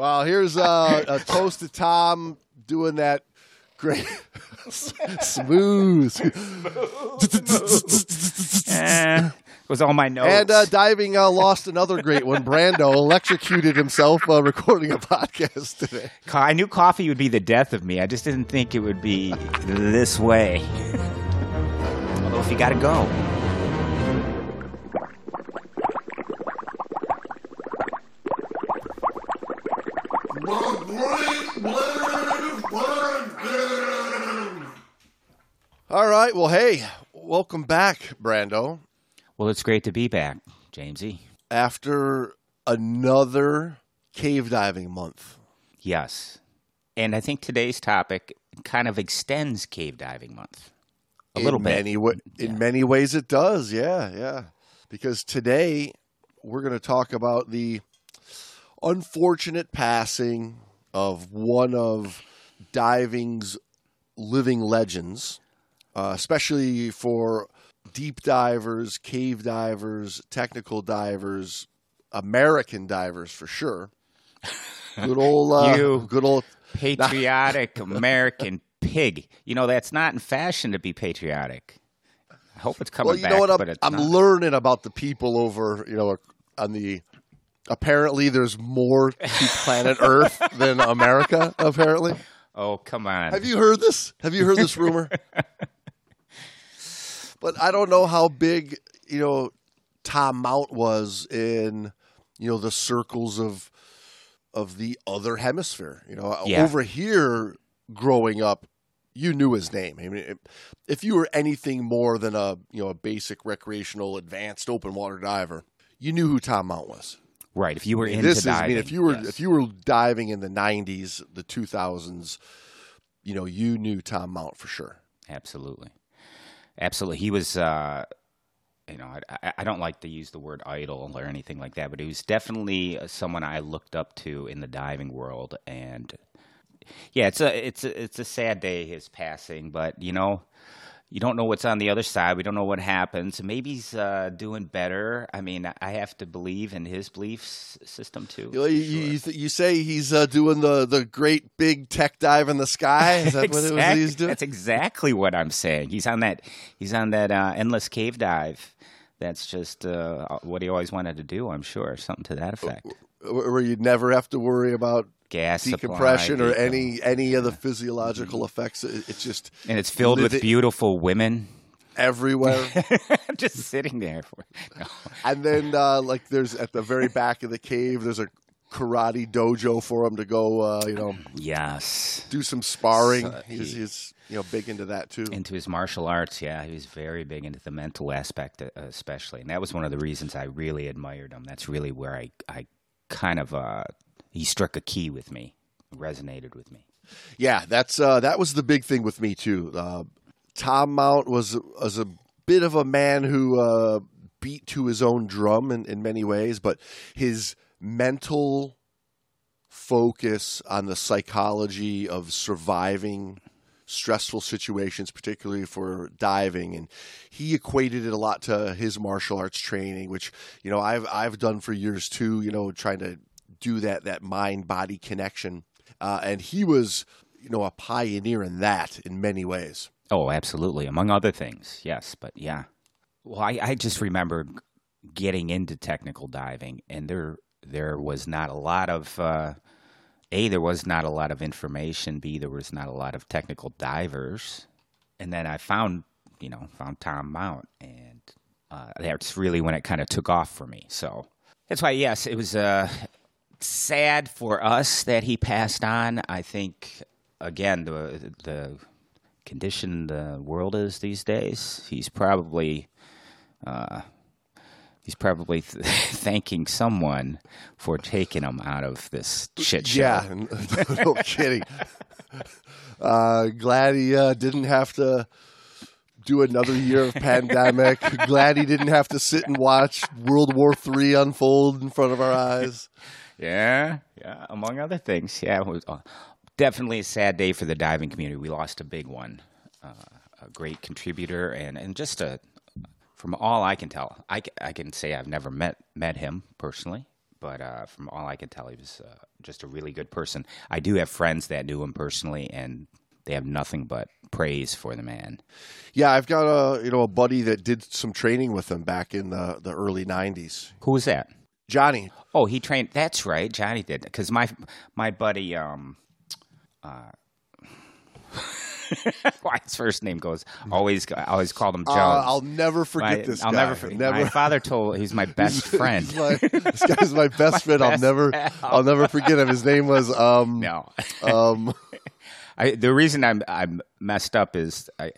Well, here's uh, a toast to Tom doing that great smooth. Eh, it was all my notes. and uh, diving uh, lost another great one. Brando electrocuted himself uh, recording a podcast today. I knew coffee would be the death of me. I just didn't think it would be this way. Although, if you gotta go, All right. Well, hey, welcome back, Brando. well, it's great to be back, Jamesy. After another cave diving month. Yes, and I think today's topic kind of extends cave diving month a little in bit. Many in many ways, it does. Yeah, yeah. Because today we're going to talk about the unfortunate passing of one of diving's living legends, uh, especially for deep divers, cave divers, technical divers, American divers for sure. Good old, uh, You. good old. patriotic American pig. You know that's not in fashion to be patriotic. I hope it's coming Well, you back, know what? I'm, I'm learning about the people over, you know, on the. Apparently, there's more to planet Earth than America. Apparently, oh, come on. have you heard this? Have you heard this rumor? but I don't know how big you know Tom Mount was in you know the circles of of the other hemisphere. You know, Yeah. over here, growing up, you knew his name. I mean, if you were anything more than a you know a basic recreational advanced open water diver, you knew who Tom Mount was. Right. If you were into this is, diving, I mean, if you were yes. if you were diving in the '90s, the 2000s, you know, you knew Tom Mount for sure. Absolutely, absolutely. He was. Uh, you know, I, I- I don't like to use the word idol or anything like that, but he was definitely uh, someone I looked up to in the diving world. And yeah, it's a it's a, it's a sad day his passing, but you know, you don't know what's on the other side. We don't know what happens. Maybe he's uh, doing better. I mean, I have to believe in his belief system too. You, you, th- you say he's uh, doing the, the great big tech dive in the sky. Is that what it was he's doing? That's exactly what I'm saying. He's on that. He's on that uh, endless cave dive. That's just uh, what he always wanted to do. I'm sure something to that effect. Where where you never have to worry about Gas supply, decompression or vehicle. any any of the physiological effects. It- It's just and it's filled with beautiful women. everywhere. just sitting there for. No. and then uh, like there's at the very back of the cave, there's a karate dojo for him to go. Uh, you know, Yes, do some sparring. So he's, he- he's you know big into that too. into his martial arts. Yeah, he was very big into the mental aspect, uh, especially, and that was one of the reasons I really admired him. That's really where I, I kind of, uh, he struck a key with me, resonated with me. Yeah, that's uh, that was the big thing with me too. Uh, Tom Mount was was a bit of a man who uh, beat to his own drum in, in many ways, but his mental focus on the psychology of surviving stressful situations, particularly for diving, and he equated it a lot to his martial arts training, which you know I've I've done for years too. You know, trying to do that that mind body connection, uh, and he was you know a pioneer in that in many ways. Oh, absolutely. Among other things, yes. But yeah. Well, I, I just remember getting into technical diving, and there there was not a lot of uh, a there was not a lot of information. B there was not a lot of technical divers, and then I found you know found Tom Mount, and uh, that's really when it kind of took off for me. So that's why yes, it was uh, sad for us that he passed on. I think again the the condition the world is these days, he's probably uh, he's probably th- thanking someone for taking him out of this shit show. Yeah, no kidding. Uh, glad he uh, didn't have to do another year of pandemic. glad he didn't have to sit and watch World War III unfold in front of our eyes. Yeah, yeah. Among other things, yeah, it was uh, definitely a sad day for the diving community. We lost a big one, uh, a great contributor, and and just a from all I can tell, I, I can say I've never met met him personally, but uh, from all I can tell, he was uh, just a really good person. I do have friends that knew him personally, and they have nothing but praise for the man. Yeah, I've got a you know a buddy that did some training with him back in the the early '90s. Who was that? Johnny. Oh, he trained. That's right, Johnny did. Because my my buddy, um, uh, why his first name goes always I always called him Jones. Uh, I'll never forget My- this I'll guy. never forget. My father told he's my best friend. My- this guy's my best friend. I'll never, pal. I'll never forget him. His name was um, no, um, I, the reason I'm I'm messed up is I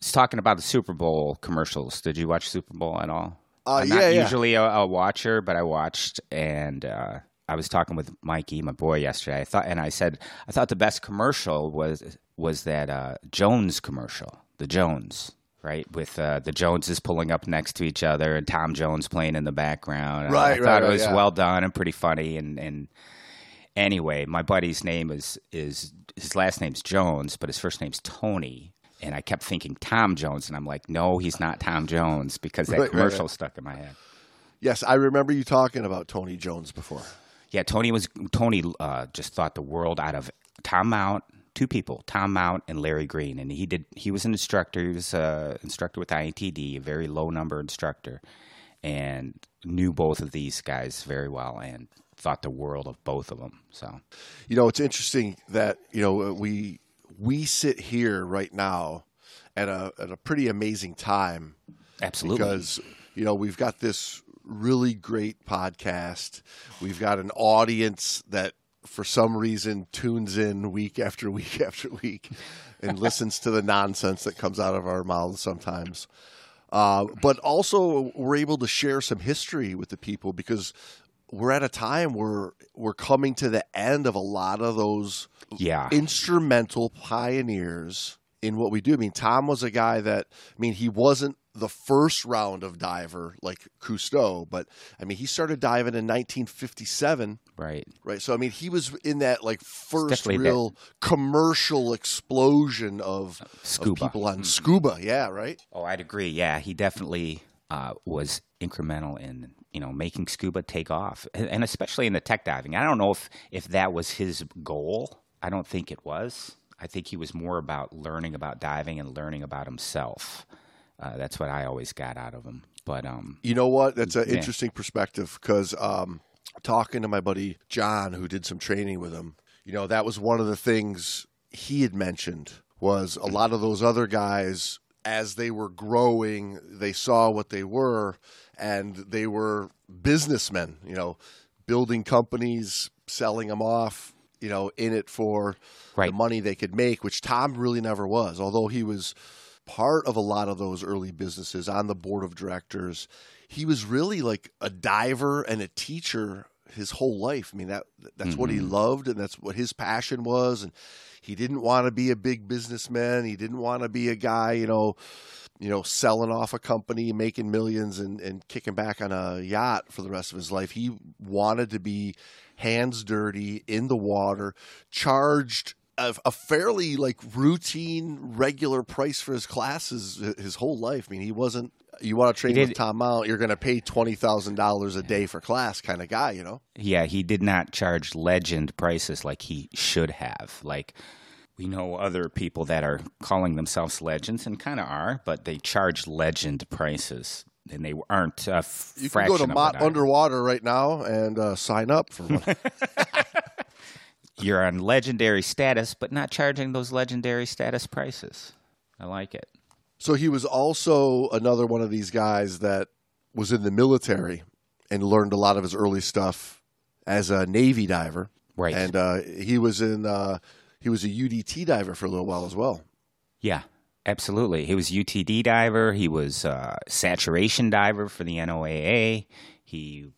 was talking about the Super Bowl commercials. Did you watch Super Bowl at all? Uh, I'm yeah, not yeah. usually a, a watcher, but I watched, and uh, I was talking with Mikey, my boy, yesterday. I thought, and I said, I thought the best commercial was was that uh, Jones commercial, the Jones. Right, with uh, the Joneses pulling up next to each other and Tom Jones playing in the background. Right, I right, thought right, it was yeah. well done and pretty funny. And, and anyway, my buddy's name is is his last name's Jones, but his first name's Tony. And I kept thinking Tom Jones, and I'm like, no, he's not Tom Jones because that Right, right, commercial right. stuck in my head. yes, I remember you talking about Tony Jones before. Yeah, Tony was Tony uh, just thought the world out of Tom Mount. Two people, Tom Mount and Larry Green, and he did. He was an instructor. He was an instructor with IANTD, a very low number instructor, and knew both of these guys very well, and thought the world of both of them. So You know, it's interesting that you know we we sit here right now at a at a pretty amazing time absolutely, because you know we've got this really great podcast. We've got an audience that for some reason tunes in week after week after week and listens to the nonsense that comes out of our mouths sometimes. Uh, but also we're able to share some history with the people because we're at a time where we're coming to the end of a lot of those yeah, instrumental pioneers in what we do. I mean, Tom was a guy that, I mean, he wasn't the first round of diver like Cousteau, but I mean, he started diving in 1957, right. right? So, I mean, he was in that like first real commercial explosion of, of Scuba. people on scuba. Yeah, right. Oh, I'd agree. Yeah, he definitely uh, was incremental in you know making scuba take off, and especially in the tech diving. I don't know if if that was his goal. I don't think it was. I think he was more about learning about diving and learning about himself. Uh, that's what I always got out of him. But um, You know what? That's an Yeah. interesting perspective because um, talking to my buddy John, who did some training with him, you know, that was one of the things he had mentioned was a lot of those other guys, as they were growing, they saw what they were, and they were businessmen. You know, building companies, selling them off. You know, in it for the money they could make, which Tom really never was. Although he was part of a lot of those early businesses on the board of directors. He was really like a diver and a teacher his whole life. I mean that that's what he mm-hmm. loved and that's what his passion was and he didn't want to be a big businessman. He didn't want to be a guy, you know, you know, selling off a company, making millions and, and kicking back on a yacht for the rest of his life. He wanted to be hands dirty in the water, charged a, a fairly like routine, regular price for his classes his whole life. I mean, he wasn't. You want to train with Tom Mount, you're going to pay twenty thousand dollars a day for class, kind of guy, you know. yeah, he did not charge legend prices like he should have. Like we know other people that are calling themselves legends and kind of are, but they charge legend prices and they aren't f- You can go to Mott Underwater right now and uh, sign up for one. You're on legendary status, but not charging those legendary status prices. I like it. So he was also another one of these guys that was in the military and learned a lot of his early stuff as a Navy diver. Right. And uh, he was in uh, he was a UDT diver for a little while as well. Yeah, absolutely. He was UTD diver. He was uh, saturation diver for the NOAA. He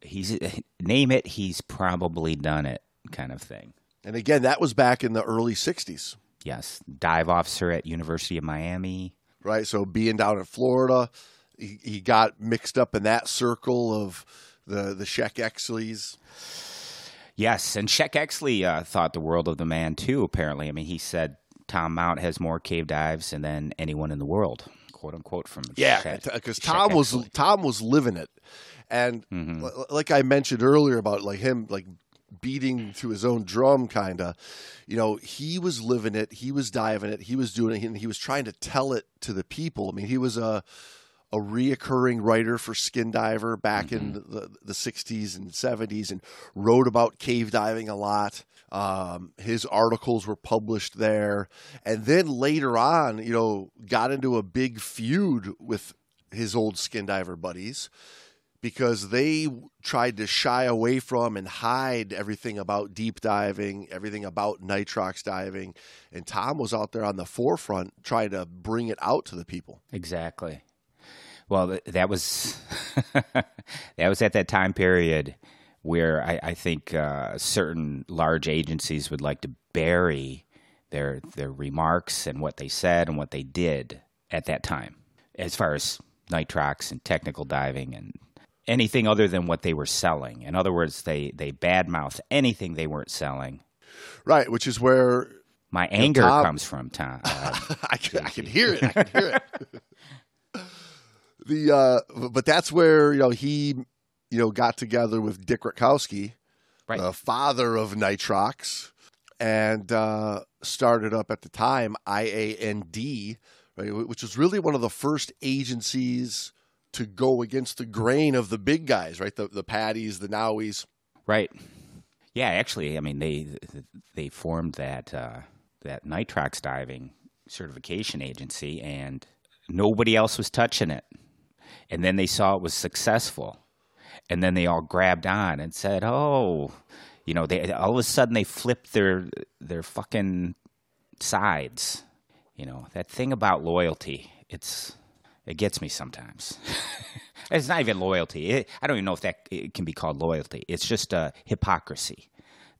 he's name it. He's probably done it, kind of thing. And again, that was back in the early '60s, Yes, dive officer at University of Miami. right? So being down in Florida, he, he got mixed up in that circle of the the Sheck Exleys. Yes, and Sheck Exley uh, thought the world of the man too. Apparently, I mean, he said Tom Mount has more cave dives than anyone in the world, quote unquote. From Yeah, because Sheck Tom was Exley. Tom was living it, And Mhm. l- like I mentioned earlier about like him like beating to his own drum kind of you know he was living it he was diving it he was doing it and he was trying to tell it to the people i mean he was a a reoccurring writer for Skin Diver back in the, the 60s and 70s and wrote about cave diving a lot. Um, his articles were published there. And then later on, you know, got into a big feud with his old Skin Diver buddies because they tried to shy away from and hide everything about deep diving, everything about nitrox diving. And Tom was out there on the forefront trying to bring it out to the people. Exactly. Well, that was that was at that time period where I, I think uh, certain large agencies would like to bury their their remarks and what they said and what they did at that time, as far as nitrox and technical diving and anything other than what they were selling. In other words, they they badmouth anything they weren't selling. Right, which is where My anger Tom- comes from Tom. Uh, I can, I can hear it. I can hear it. the uh, but that's where you know he you know got together with Dick Rutkowski, Right. the father of Nitrox, and uh, started up at the time IAND, right, which was really one of the first agencies to go against the grain of the big guys, right? The the PADIs, the NAUIs. Right. Yeah, actually, I mean they they formed that uh, that nitrox diving certification agency, and nobody else was touching it. And then they saw it was successful, and then they all grabbed on and said, "Oh, you know," they all of a sudden they flipped their their fucking sides. You know that thing about loyalty. It's it gets me sometimes. it's not even loyalty. It, I don't even know if that can be called loyalty. It's just uh, hypocrisy.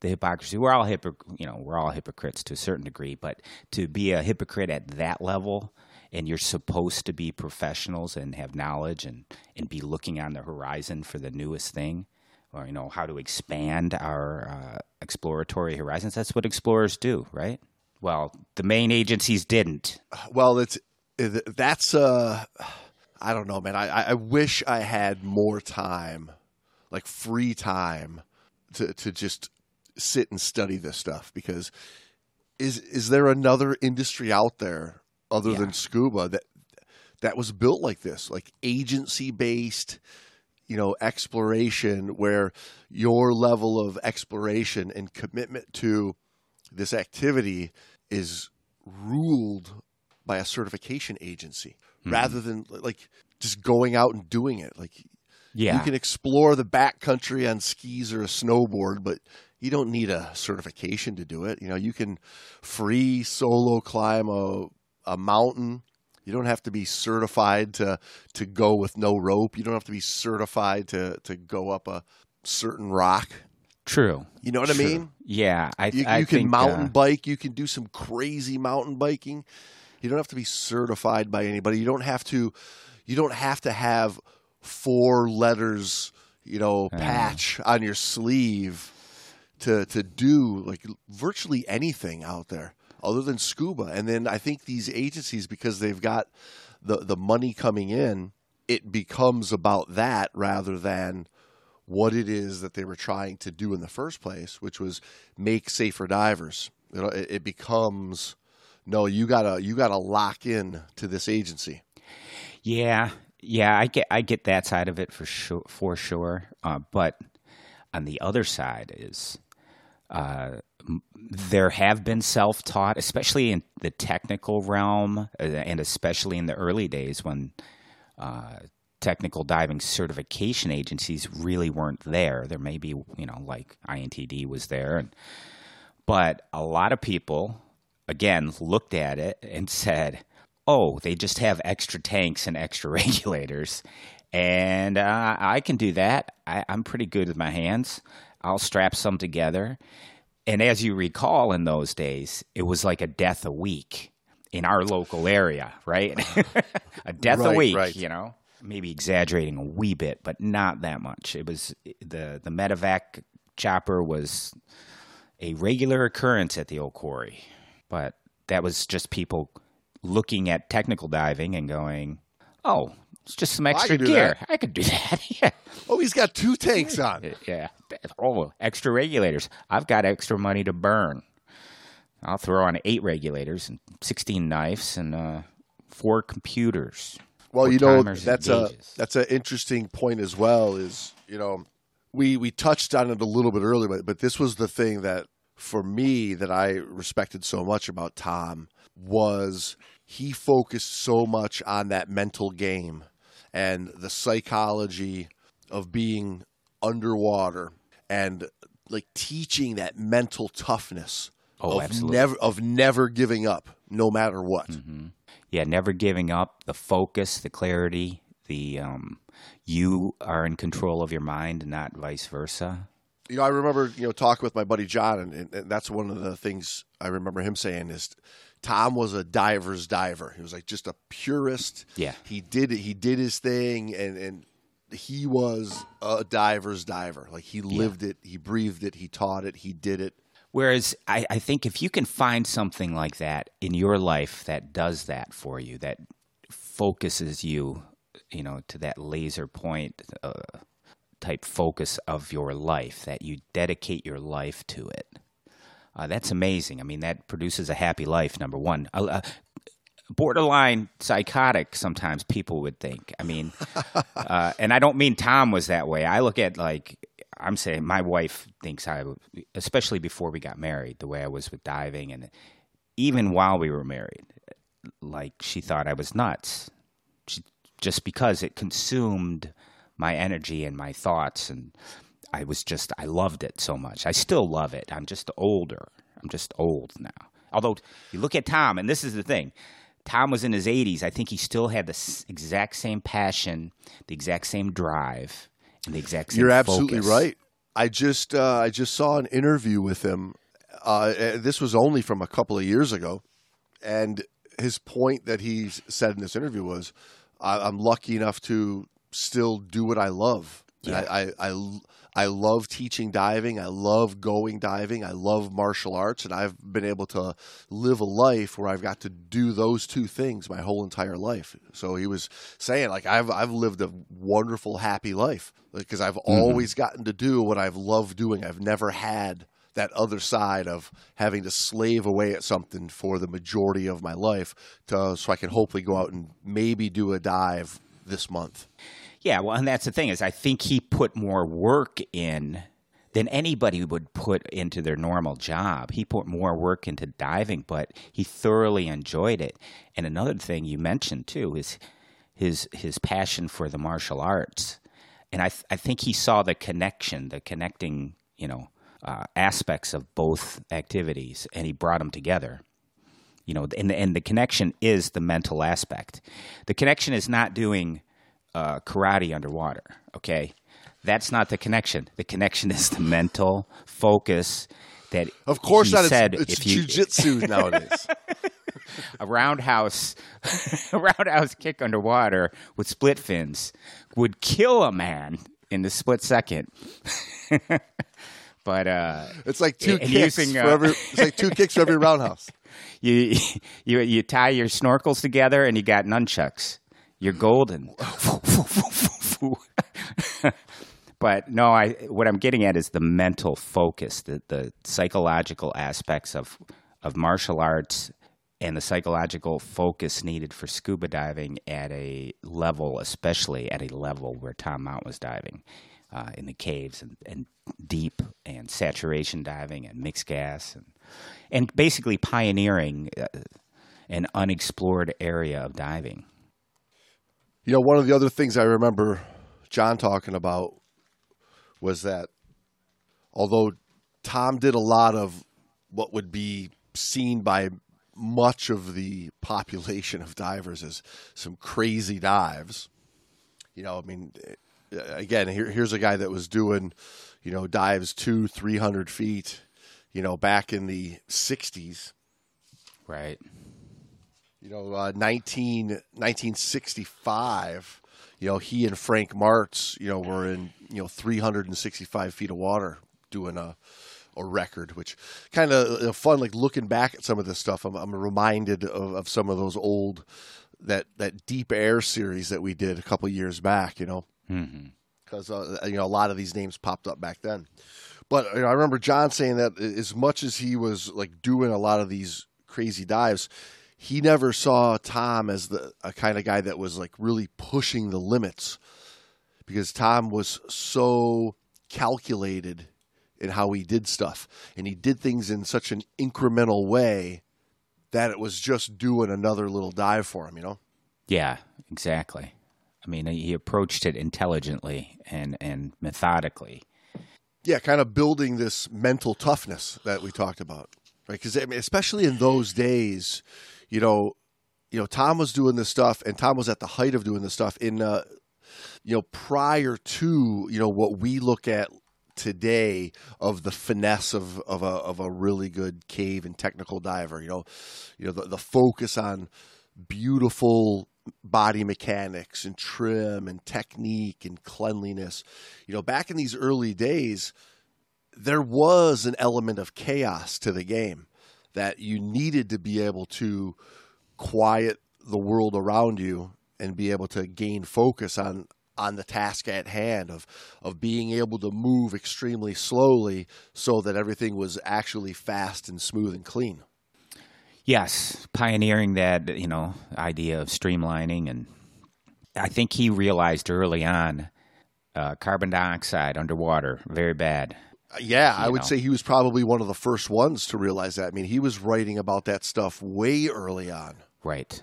The hypocrisy. We're all hypocr- you know, we're all hypocrites to a certain degree, but to be a hypocrite at that level and you're supposed to be professionals and have knowledge and, and be looking on the horizon for the newest thing or you know how to expand our uh, exploratory horizons that's what explorers do right well the main agencies didn't Well, it's it- that's uh, I don't know, man. I I- wish I had more time, like free time, to to just sit and study this stuff because is is there another industry out there other Yeah. than scuba that that was built like this, like agency based, you know, exploration where your level of exploration and commitment to this activity is ruled by a certification agency rather than like just going out and doing it. Like yeah you can explore the backcountry on skis or a snowboard, but you don't need a certification to do it. You know, you can free solo climb a a mountain. You don't have to be certified to to go with no rope. You don't have to be certified to to go up a certain rock. true You know what I mean? yeah i, You, I you can mountain uh, bike. You can do some crazy mountain biking. You don't have to be certified by anybody. You don't have to. You don't have to have four letters, you know, Yeah. patch on your sleeve to to do like virtually anything out there other than scuba. And then I think these agencies, because they've got the the money coming in, it becomes about that rather than what it is that they were trying to do in the first place, which was make safer divers. You know, it, it becomes no, you gotta you gotta lock in to this agency. Yeah, yeah, I get I get that side of it for sure. For sure, uh, but on the other side is uh, there have been self taught, especially in the technical realm, uh, and especially in the early days when uh, technical diving certification agencies really weren't there. There may be, you know, like IANTD was there, and but a lot of people, again, looked at it and said, oh, they just have extra tanks and extra regulators. And uh, I can do that. I, I'm pretty good with my hands. I'll strap some together. And as you recall, in those days, it was like a death a week in our local area, right? a death a week, right. you know? Maybe exaggerating a wee bit, but not that much. It was the, the medevac chopper was a regular occurrence at the old quarry. But that was just people looking at technical diving and going, oh, It's just some extra can do gear. I could do that. yeah. Oh, he's got two tanks on. Yeah. Oh, extra regulators. I've got extra money to burn. I'll throw on eight regulators and 16 knives and uh, four computers. Well, four you know that's a that's an interesting point as well. Is you know we we touched on it a little bit earlier, but, but this was the thing that for me that I respected so much about Tom was he focused so much on that mental game and the psychology of being underwater and like teaching that mental toughness Oh, of absolutely. never of never giving up no matter what. yeah, never giving up, the focus, the clarity, the um, you are in control of your mind, not vice versa. You know, I remember you know talking with my buddy John, and, and, and that's one of the things I remember him saying is Tom was a diver's diver. He was like just a purist. Yeah. he did it. He did his thing, and and he was a diver's diver. Like he lived it, he breathed it, he taught it, he did it. Whereas I, I think if you can find something like that in your life that does that for you, that focuses you, you know, to that laser point uh, type focus of your life, that you dedicate your life to it, uh, that's amazing. I mean, that produces a happy life. Number one, uh, borderline psychotic. Sometimes people would think. I mean, uh, and I don't mean Tom was that way. I look at like I'm saying my wife thinks I, especially before we got married, the way I was with diving, and even while we were married, like she thought I was nuts, she, just because it consumed my energy and my thoughts, and I was just I loved it so much. I still love it. I'm just older. I'm just old now. Although you look at Tom, and this is the thing. Tom was in his 80s. I think he still had the exact same passion, the exact same drive, and the exact same You're absolutely focus. right. I just uh, I just saw an interview with him. Uh, uh, this was only from a couple of years ago, and his point that he said in this interview was, "I'm lucky enough to still do what I love. I Yeah. I, I, I I love teaching diving. I love going diving. I love martial arts, and I've been able to live a life where I've got to do those two things my whole entire life. So he was saying, like, I've I've lived a wonderful, happy life because I've mm-hmm. always gotten to do what I've loved doing. I've never had that other side of having to slave away at something for the majority of my life to so I can hopefully go out and maybe do a dive this month. Yeah, well, and that's the thing is, I think he put more work in than anybody would put into their normal job. He put more work into diving, but he thoroughly enjoyed it. And another thing you mentioned too is his his passion for the martial arts, and I th- I think he saw the connection, the connecting, you know, uh, aspects of both activities, and he brought them together you know and and the connection is the mental aspect the connection is not doing uh, karate underwater okay that's not the connection the connection is the mental focus that Of course he not. said it's it's you jujitsu nowadays. a roundhouse a roundhouse kick underwater with split fins would kill a man in the split second but uh It's like two kicks using, for uh, every. It's like two kicks for every roundhouse. you you you tie your snorkels together and you got nunchucks. You're golden. but no, I what I'm getting at is the mental focus, the the psychological aspects of of martial arts and the psychological focus needed for scuba diving at a level, especially at a level where Tom Mount was diving. Uh, in the caves and, and deep and saturation diving and mixed gas and and basically pioneering uh, an unexplored area of diving. You know, one of the other things I remember John talking about was that although Tom did a lot of what would be seen by much of the population of divers as some crazy dives, you know, I mean, eh, again, here, here's a guy that was doing, you know, dives two, three hundred feet, you know, back in the '60s. Right. You know, uh, 19, 1965, you know, he and Frank Martz, you know, were in, you know, 365 feet of water doing a, a record, which kind of fun, like looking back at some of this stuff. I'm, I'm reminded of, of some of those old that that deep air series that we did a couple years back. You know, because uh, you know a lot of these names popped up back then. But you know, I remember John saying that as much as he was like doing a lot of these crazy dives, he never saw Tom as the a kind of guy that was like really pushing the limits because Tom was so calculated in how he did stuff and he did things in such an incremental way that it was just doing another little dive for him, you know. Yeah, exactly. I mean, he approached it intelligently and, and methodically. yeah, kind of building this mental toughness that we talked about, right? Because I mean, especially in those days, you know, you know, Tom was doing this stuff, and Tom was at the height of doing this stuff in, uh, you know, prior to you know what we look at today of the finesse of, of a of a really good cave and technical diver. You know, you know the, the focus on beautiful body mechanics and trim and technique and cleanliness. You know, back in these early days, there was an element of chaos to the game that you needed to be able to quiet the world around you and be able to gain focus on on the task at hand of of being able to move extremely slowly so that everything was actually fast and smooth and clean. Yes, pioneering that you know idea of streamlining, and I think he realized early on uh, carbon dioxide underwater very bad. Yeah, I would know. say he was probably one of the first ones to realize that. I mean, he was writing about that stuff way early on. Right,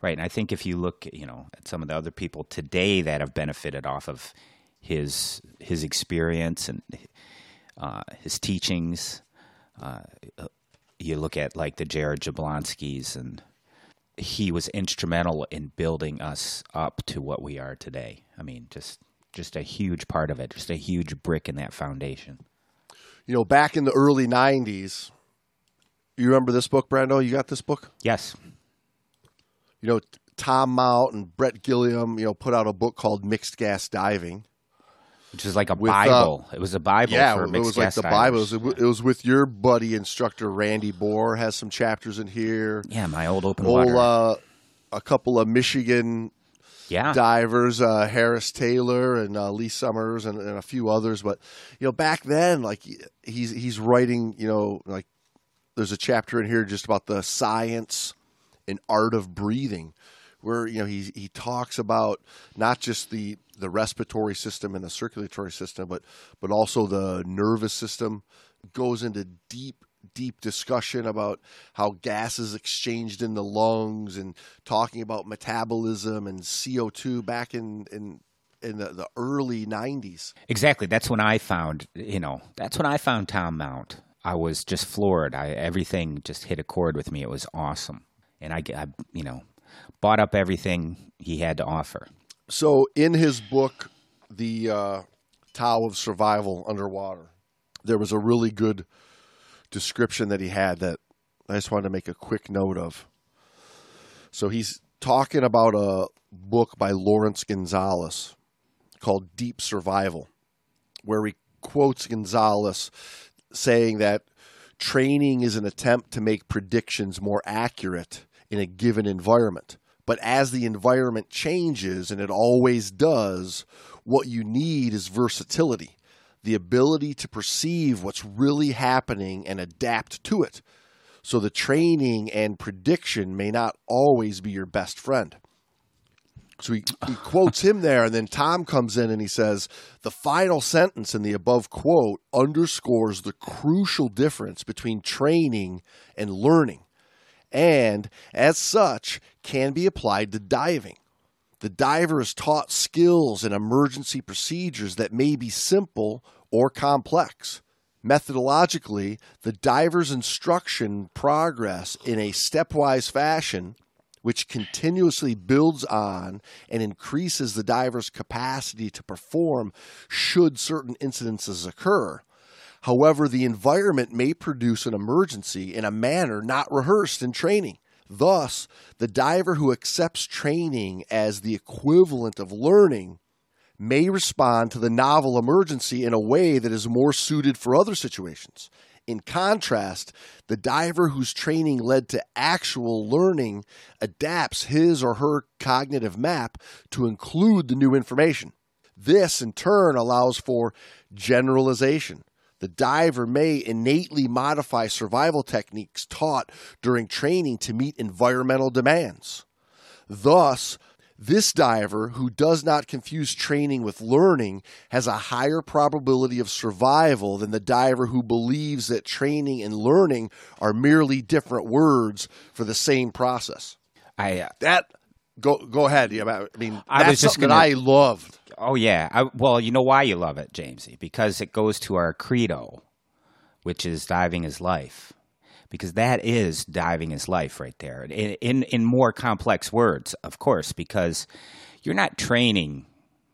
right. And I think if you look, you know, at some of the other people today that have benefited off of his his experience and uh, his teachings, uh, you look at like the Jarrod Jablonskis, and he was instrumental in building us up to what we are today. I mean, just just a huge part of it, just a huge brick in that foundation. You know, back in the early 90s, you remember this book, Brando? You got this book? Yes, You know, Tom Mount and Bret Gilliam, you know, put out a book called Mixed Gas Diving. which is like a With, uh, Bible. it was a Bible. yeah, for it mixed was like the Bible. It was, it was with your buddy instructor Randy Bohr. Has some chapters in here. Yeah, my old open Old, water. uh, a couple of Michigan yeah, divers, uh, Harris Taylor and uh, Lee Somers and, and a few others. But you know, back then, like he's he's writing, you know, like there's a chapter in here just about the science and art of breathing, where you know he he talks about not just the the respiratory system and the circulatory system, but but also the nervous system. Goes into deep deep discussion about how gas is exchanged in the lungs and talking about metabolism and CO2 back in in in the, the early 90s. exactly. That's when I found, you know, that's when I found Tom Mount. I was just floored. I everything just hit a chord with me. It was awesome, and I, I you know, bought up everything he had to offer. So in his book, The uh, Tao of Survival Underwater, there was a really good description that he had that I just wanted to make a quick note of. So he's talking about a book by Laurence Gonzales called Deep Survival, where he quotes Gonzales saying that training is an attempt to make predictions more accurate in a given environment. But as the environment changes, and it always does, what you need is versatility the ability to perceive what's really happening and adapt to it. So the training and prediction may not always be your best friend. So he, he quotes him there, and then Tom comes in and he says, The final sentence in the above quote underscores the crucial difference between training and learning, and as such, can be applied to diving. The diver is taught skills and emergency procedures that may be simple or complex. Methodologically, the diver's instruction progress in a stepwise fashion, which continuously builds on and increases the diver's capacity to perform should certain incidences occur. However, the environment may produce an emergency in a manner not rehearsed in training. Thus, the diver who accepts training as the equivalent of learning may respond to the novel emergency in a way that is more suited for other situations. In contrast, the diver whose training led to actual learning adapts his or her cognitive map to include the new information. This, in turn, allows for generalization. The diver may innately modify survival techniques taught during training to meet environmental demands. Thus, this diver, who does not confuse training with learning, has a higher probability of survival than the diver who believes that training and learning are merely different words for the same process. I uh, That go go ahead. Yeah, I mean, I that's was just gonna- I loved. oh yeah. I, well, you know why you love it, Jamesy? Because it goes to our credo, which is diving is life. Because that is diving is life right there. In, in in more complex words, of course, because you're not training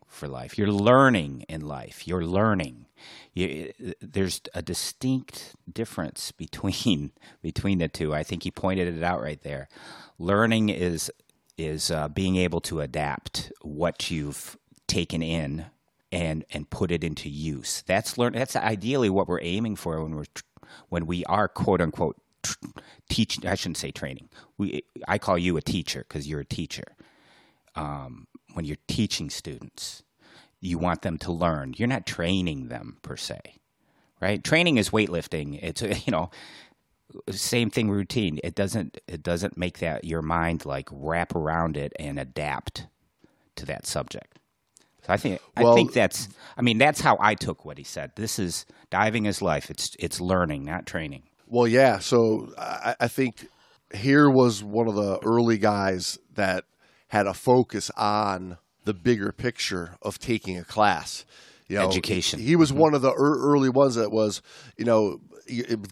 for life. You're learning in life. You're learning. You, there's a distinct difference between between the two. I think he pointed it out right there. Learning is is uh, being able to adapt what you've taken in and and put it into use. That's learn. That's ideally what we're aiming for when we're when we are quote unquote teach. I shouldn't say training. We I call you a teacher because you're a teacher um, when you're teaching students, you want them to learn. You're not training them per se, right? Training is weightlifting. It's you know, same thing routine. It doesn't it doesn't make that your mind like wrap around it and adapt to that subject. So I think I think that's I mean that's how I took what he said. This is diving is life. It's it's learning, not training. Well, yeah. So I, I think here was one of the early guys that had a focus on the bigger picture of taking a class. You know, Education. He, was mm-hmm. one of the ear- early ones that was, you know,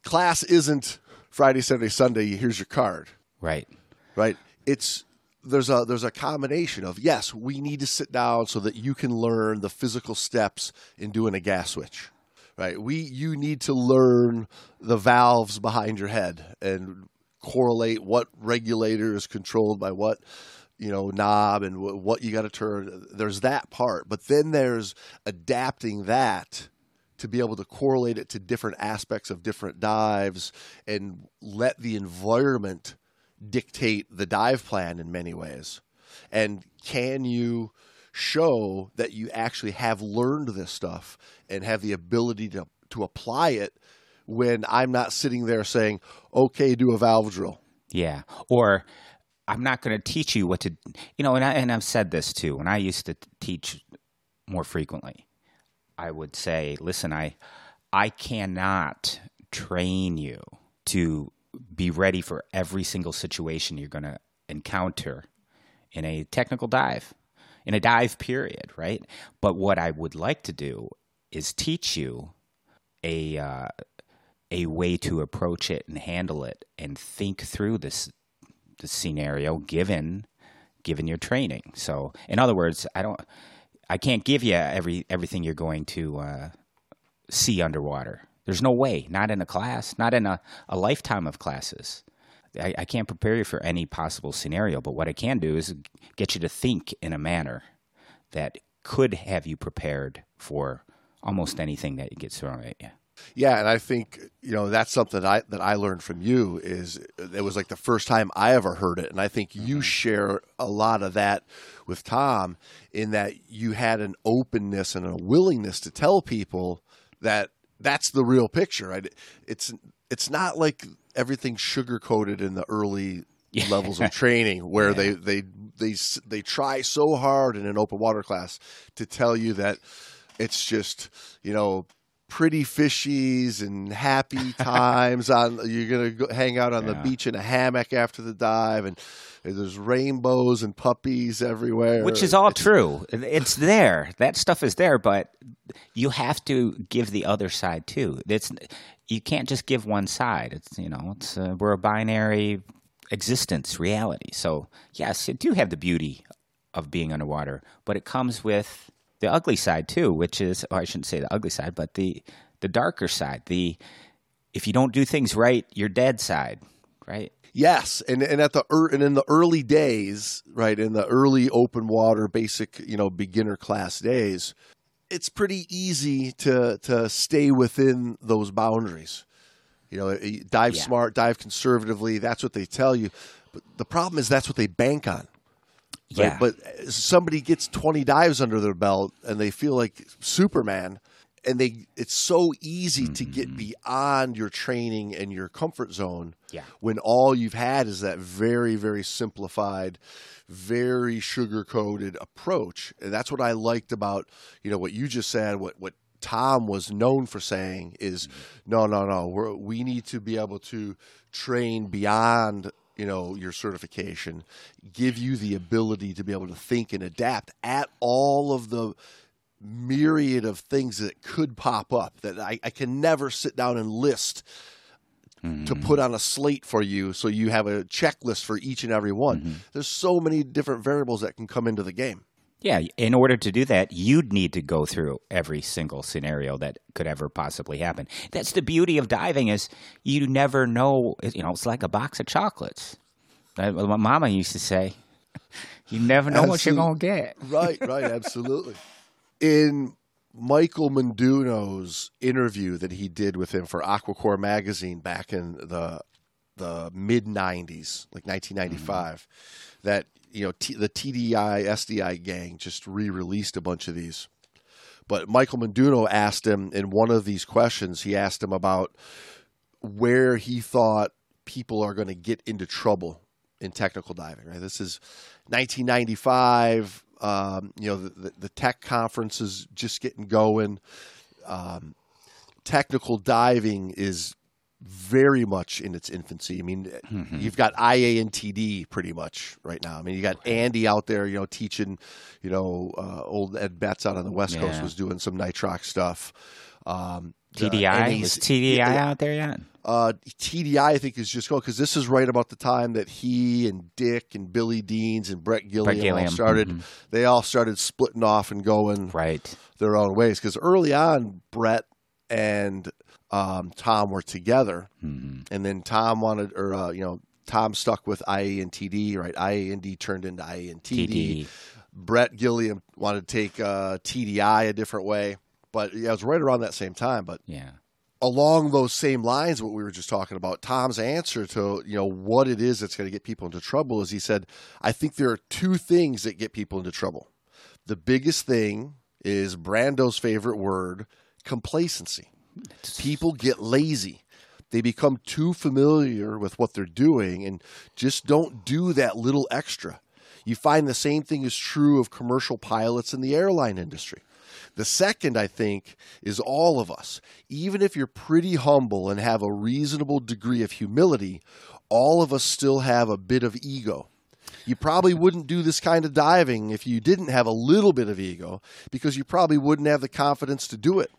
class isn't Friday, Saturday, Sunday. Here's your card, Right. right? It's there's a there's a combination of yes, we need to sit down so that you can learn the physical steps in doing a gas switch. Right. We you need to learn the valves behind your head and correlate what regulator is controlled by what you know knob and wh- what you got to turn. There's that part, but then there's adapting that to be able to correlate it to different aspects of different dives and let the environment dictate the dive plan in many ways. And can you show that you actually have learned this stuff and have the ability to, to apply it when I'm not sitting there saying, okay, do a valve drill? Yeah. Or I'm not going to teach you what to, you know, and, I, and I've said this too. When I used to teach more frequently, I would say, listen, I, I cannot train you to be ready for every single situation you're going to encounter in a technical dive, in a dive period, right? But what I would like to do is teach you a uh, a way to approach it and handle it and think through this the scenario given given your training. So, in other words, I don't I can't give you every everything you're going to uh, see underwater. There's no way, not in a class, not in a, a lifetime of classes. I, I can't prepare you for any possible scenario, but what I can do is get you to think in a manner that could have you prepared for almost anything that gets thrown at you. Yeah, and I think you know that's something I that I learned from you is it was like the first time I ever heard it, and I think you mm-hmm. share a lot of that with Tom in that you had an openness and a willingness to tell people that that's the real picture. It's it's not like everything sugar coated in the early levels of training where they they they they try so hard in an open water class to tell you that it's just you know pretty fishies and happy times on you're gonna go hang out on the beach in a hammock after the dive and there's rainbows and puppies everywhere Which is all true. It's there. That stuff is there, but you have to give the other side too. It's you can't just give one side. It's you know, it's uh, we're a binary existence, reality. So yes, you do have the beauty of being underwater, but it comes with the ugly side too, which is or I shouldn't say the ugly side, but the the darker side. The if you don't do things right, you're dead side, right? Yes, and and at the er, and in the early days, right in the early open water, basic you know beginner class days, it's pretty easy to to stay within those boundaries, You know, dive Yeah. smart, dive conservatively. That's what they tell you. But the problem is that's what they bank on. Right? Yeah. But uh, somebody gets 20 dives under their belt and they feel like Superman and they it's so easy to get mm-hmm. beyond your training and your comfort zone Yeah. when all you've had is that very very simplified very sugar coated approach and that's what I liked about you know what you just said what what Tom was known for saying is mm-hmm. no no no we're, we need to be able to train beyond you know your certification give you the ability to be able to think and adapt at all of the myriad of things that could pop up that I, I can never sit down and list to mm-hmm. put on a slate for you so you have a checklist for each and every one. Mm-hmm. There's so many different variables that can come into the game. Yeah, in order to do that, you'd need to go through every single scenario that could ever possibly happen. That's the beauty of diving is you never know. You know, it's like a box of chocolates. Uh, My mama used to say, "You never know what you're gonna get." Right, right, absolutely. In Michael Menduno's interview that he did with him for aquaCORPS magazine back in the the mid '90s, like 1995, that you know T, the TDI SDI gang just re-released a bunch of these. But Michael Menduno asked him in one of these questions, he asked him about where he thought people are going to get into trouble in technical diving. Right, this is 1995. Um, you know, the, the, tech conference is just getting going. Um, technical diving is very much in its infancy. I mean, you've got IANTD pretty much right now. I mean, you got Andy out there, you know, teaching, you know, uh, old Ed Betts out on the West Coast was doing some nitrox stuff. Um, TDI is TDI out there yet? uh, TDI, I think, is just going because this is right about the time that he and Dick and Billy Deans and Bret Gilliam, all Gilliam, started. mhm. They all started splitting off and going Right. their own ways because early on, Bret and um, Tom were together, hmm and then Tom wanted, or uh, you know, Tom stuck with IANTD. Right, IAND turned into IANTD. TD. Bret Gilliam wanted to take uh, TDI a different way, but yeah, it was right around that same time. But Yeah. along those same lines what we were just talking about tom's answer to you know what it is that's going to get people into trouble is he said i think there are two things that get people into trouble the biggest thing is brando's favorite word complacency people get lazy they become too familiar with what they're doing and just don't do that little extra you find the same thing is true of commercial pilots in the airline industry the second, I think, is all of us. Even if you're pretty humble and have a reasonable degree of humility, all of us still have a bit of ego. You probably wouldn't do this kind of diving if you didn't have a little bit of ego because you probably wouldn't have the confidence to do it.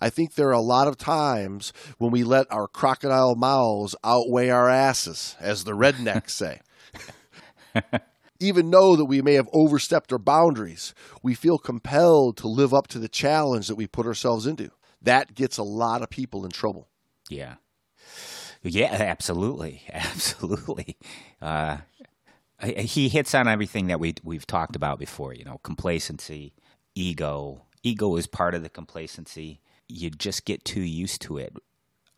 I think there are a lot of times when we let our crocodile mouths outweigh our asses, as the rednecks say even know that we may have overstepped our boundaries, we feel compelled to live up to the challenge that we put ourselves into. That gets a lot of people in trouble. Yeah. Yeah, absolutely. Absolutely. Uh, he hits on everything that we we've talked about before, you know, complacency, ego. Ego is part of the complacency. You just get too used to it,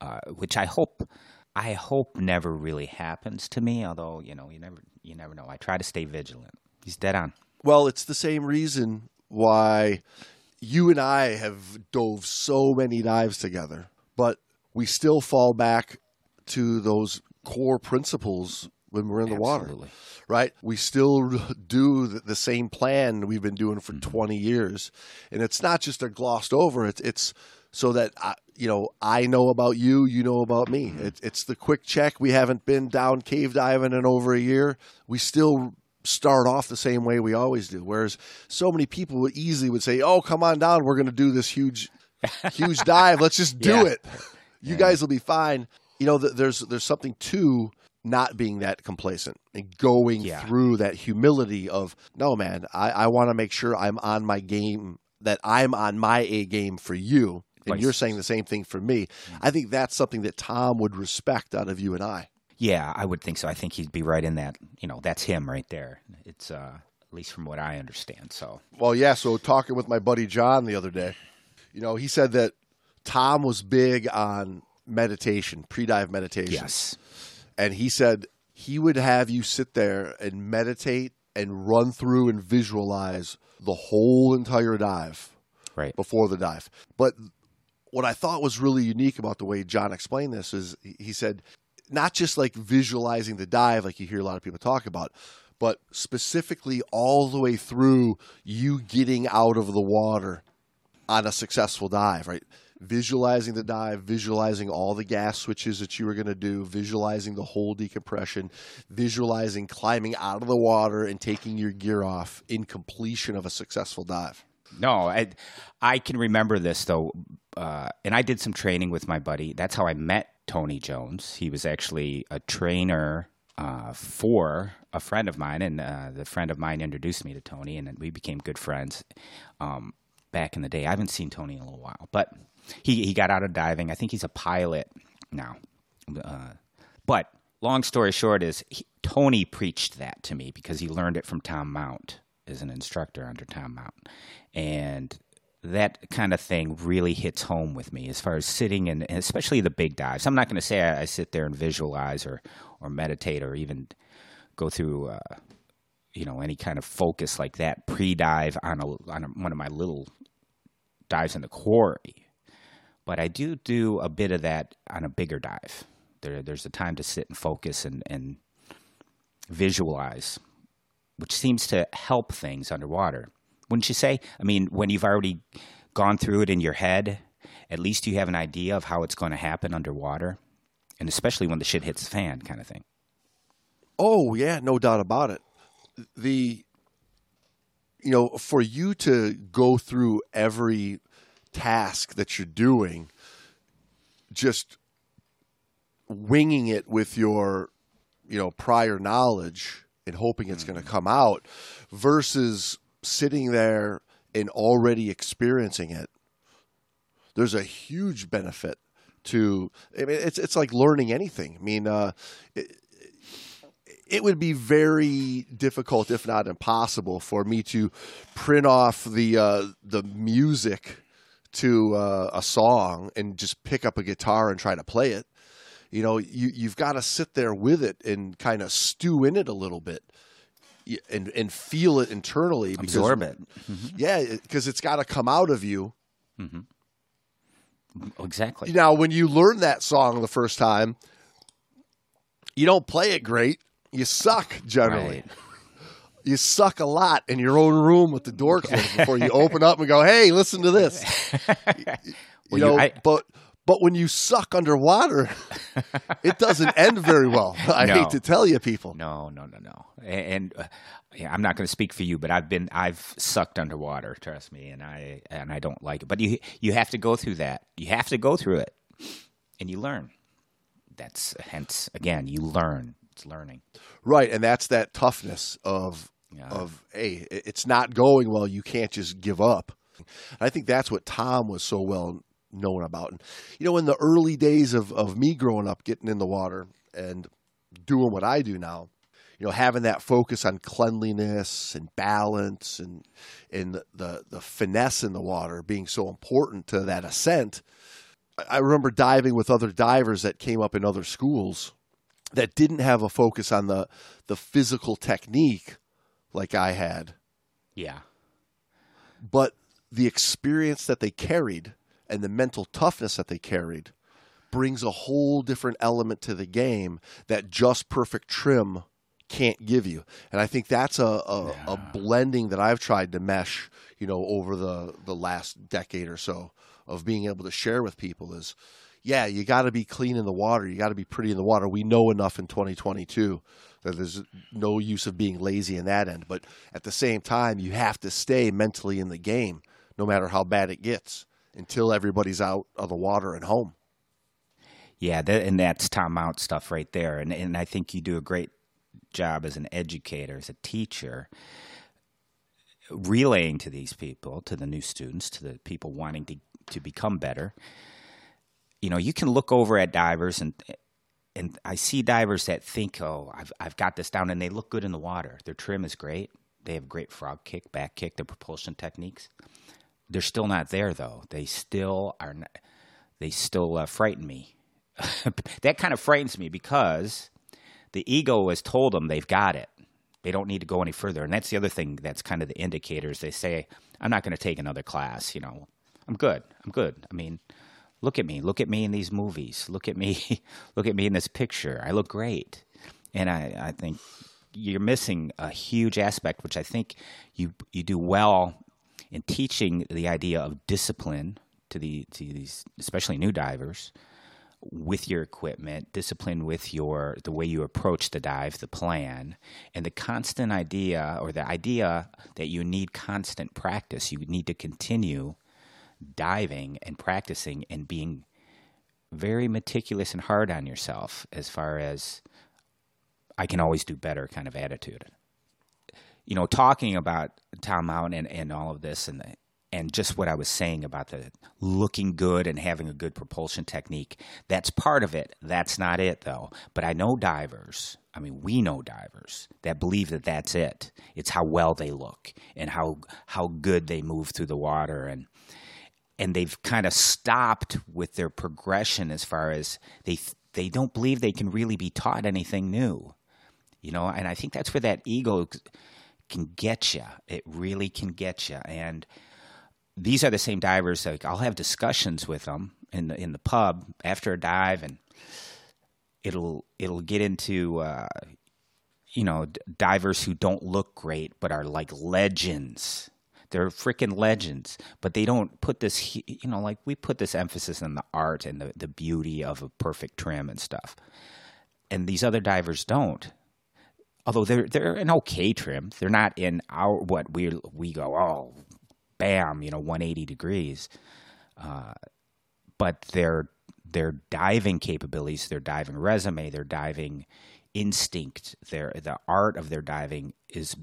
uh, which I hope I hope never really happens to me, although, you know, you never you never know. I try to stay vigilant. He's dead on. Well, it's the same reason why you and I have dove so many dives together, but we still fall back to those core principles when we're in the water. Right? We still do the, same plan we've been doing Mm-hmm. for 20 years. And it's not just a glossed over, it's, it's so that, I, you know, I know about you, you know about me. Mm-hmm. It, it's the quick check. We haven't been down cave diving in over a year. We still start off the same way we always do. Whereas so many people would easily would say, oh, come on down. We're going to do this huge, huge dive. Let's just do Yeah. it. You guys will be fine. You know, there's there's something to not being that complacent and going Yeah. through that humility of no man i, I want to make sure i'm on my game that i'm on my a game for you and you're saying the same thing for me i think that's something that tom would respect out of you and i Yeah, I would think so. I think he'd be right in that. You know, that's him right there. It's uh, at least from what I understand. So well yeah so talking with my buddy john the other day you know he said that tom was big on meditation, pre-dive meditation. Yes. And he said he would have you sit there and meditate and run through and visualize the whole entire dive Right. before the dive. But what I thought was really unique about the way John explained this is he said not just like visualizing the dive like you hear a lot of people talk about, but specifically all the way through you getting out of the water on a successful dive, right? Visualizing the dive, visualizing all the gas switches that you were going to do, visualizing the whole decompression, visualizing climbing out of the water and taking your gear off in completion of a successful dive. No, I, I can remember this though, uh, and I did some training with my buddy. That's how I met Tony Jones. He was actually a trainer uh, for a friend of mine, and uh, the friend of mine introduced me to Tony, and we became good friends. Um, back in the day, I haven't seen Tony in a little while, but he he got out of diving. I think he's a pilot now. Uh, but long story short is he, Tony preached that to me because he learned it from Tom Mount as an instructor under Tom Mount, and that kind of thing really hits home with me as far as sitting and especially the big dives. I'm not going to say I, I, sit there and visualize or or meditate or even go through. Uh, you know any kind of focus like that pre-dive on a on a, one of my little dives in the quarry, but I do do a bit of that on a bigger dive. There, there's a time to sit and focus and, and visualize, which seems to help things underwater. Wouldn't you say? I mean, when you've already gone through it in your head, at least you have an idea of how it's going to happen underwater, and especially when the shit hits the fan, kind of thing. Oh yeah, no doubt about it. The you know, for you to go through every task that you're doing, just winging it with your, you know, prior knowledge and hoping it's going to come out versus sitting there and already experiencing it. There's a huge benefit to. I mean, it's it's like learning anything. I mean, uh, it, it would be very difficult, if not impossible, for me to print off the uh, the music to uh, a song and just pick up a guitar and try to play it. You know, you you've got to sit there with it and kind of stew in it a little bit. And and feel it internally, because, absorb it. Mm-hmm. Yeah, because it's got to come out of you. Mm-hmm. Exactly. Now, when you learn that song the first time, you don't play it great you suck generally. Right. You suck a lot in your own room with the door closed before you open up and go, "Hey, listen to this." you, well, know, you, I, but but when you suck underwater, it doesn't end very well. I no. hate to tell you, people. No, no, no, no. And, and uh, yeah, I'm not going to speak for you, but I've been I've sucked underwater. Trust me, and I and I don't like it. But you you have to go through that. You have to go through it, and you learn. That's hence again, you learn it's learning. Right, and that's that toughness of yeah. of hey, it's not going well. You can't just give up. I think that's what Tom was so well known about. And you know, in the early days of of me growing up, getting in the water and doing what I do now, you know, having that focus on cleanliness and balance and and the the, the finesse in the water being so important to that ascent. I remember diving with other divers that came up in other schools that didn't have a focus on the the physical technique like I had. Yeah. But the experience that they carried and the mental toughness that they carried brings a whole different element to the game that just perfect trim can't give you. And I think that's a, a, yeah. a blending that I've tried to mesh, you know, over the, the last decade or so of being able to share with people is yeah, you got to be clean in the water. You got to be pretty in the water. We know enough in 2022 that there's no use of being lazy in that end. But at the same time, you have to stay mentally in the game, no matter how bad it gets, until everybody's out of the water and home. Yeah, that, and that's Tom Mount stuff right there. And and I think you do a great job as an educator, as a teacher, relaying to these people, to the new students, to the people wanting to to become better you know, you can look over at divers and and I see divers that think, oh, I've I've got this down, and they look good in the water. Their trim is great. They have great frog kick, back kick, their propulsion techniques. They're still not there though. They still are. Not, they still uh, frighten me. that kind of frightens me because the ego has told them they've got it. They don't need to go any further. And that's the other thing that's kind of the indicators. They say, I'm not going to take another class. You know, I'm good. I'm good. I mean, look at me. Look at me in these movies. Look at me. look at me in this picture. I look great. And I, I think you're missing a huge aspect, which I think you you do well in teaching the idea of discipline to the to these, especially new divers, with your equipment, discipline with your the way you approach the dive, the plan, and the constant idea or the idea that you need constant practice. You need to continue diving and practicing and being very meticulous and hard on yourself as far as I can always do better kind of attitude. You know, talking about Tom Mountain and, and all of this and the, and just what I was saying about the looking good and having a good propulsion technique, that's part of it. That's not it, though. But I know divers, I mean, we know divers that believe that that's it. It's how well they look and how, how good they move through the water. And, and they've kind of stopped with their progression as far as they, they don't believe they can really be taught anything new. You know, and I think that's where that ego can get you. It really can get you. And these are the same divers. Like I'll have discussions with them in the in the pub after a dive, and it'll it'll get into uh, you know divers who don't look great but are like legends. They're freaking legends, but they don't put this, you know, like we put this emphasis on the art and the, the beauty of a perfect trim and stuff. And these other divers don't although they're they're an okay trim. They're not in our what we we go oh bam, you know, 180 degrees. Uh, but their their diving capabilities, their diving resume, their diving instinct, their the art of their diving is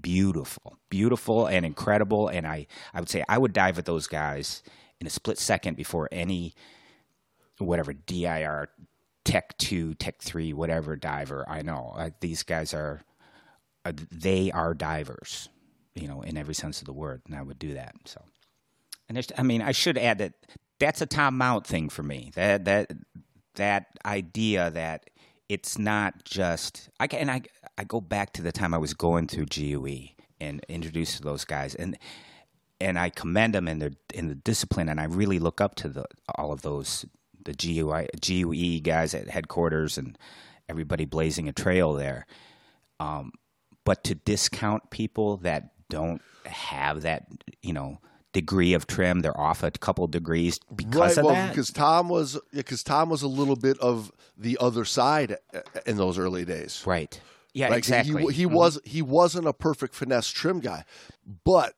beautiful, beautiful and incredible. And I I would say I would dive with those guys in a split second before any whatever DIR Tech Two, Tech Three, whatever diver I know. Uh, these guys are uh, they are divers you know, in every sense of the word, and I would do that. So, and there's, I mean, I should add that that's a Tom Mount thing for me. That that that idea that it's not just I can, and I I go back to the time I was going through GUE and introduced to those guys and and I commend them in their in the discipline and I really look up to the all of those the GUI, GUE guys at headquarters and everybody blazing a trail there. Um, but to discount people that don't have that, you know, degree of trim. They're off a couple degrees because right, of well, that. Because Tom was because Tom was a little bit of the other side uh, in those early days. Right. Yeah, like exactly. He, he Mhm. was he wasn't a perfect finesse trim guy, but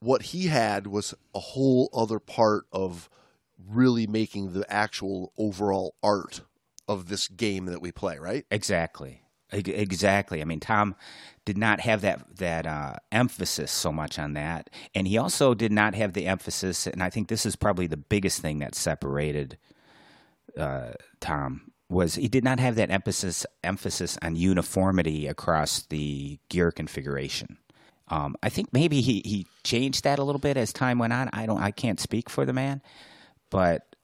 what he had was a whole other part of really making the actual overall art of this game that we play. Right. Exactly. Exactly. I mean, Tom did not have that that uh, emphasis so much on that, and he also did not have the emphasis. And I think this is probably the biggest thing that separated uh, Tom was he did not have that emphasis emphasis on uniformity across the gear configuration. Um, I think maybe he, he changed that a little bit as time went on. I don't I can't speak for the man, but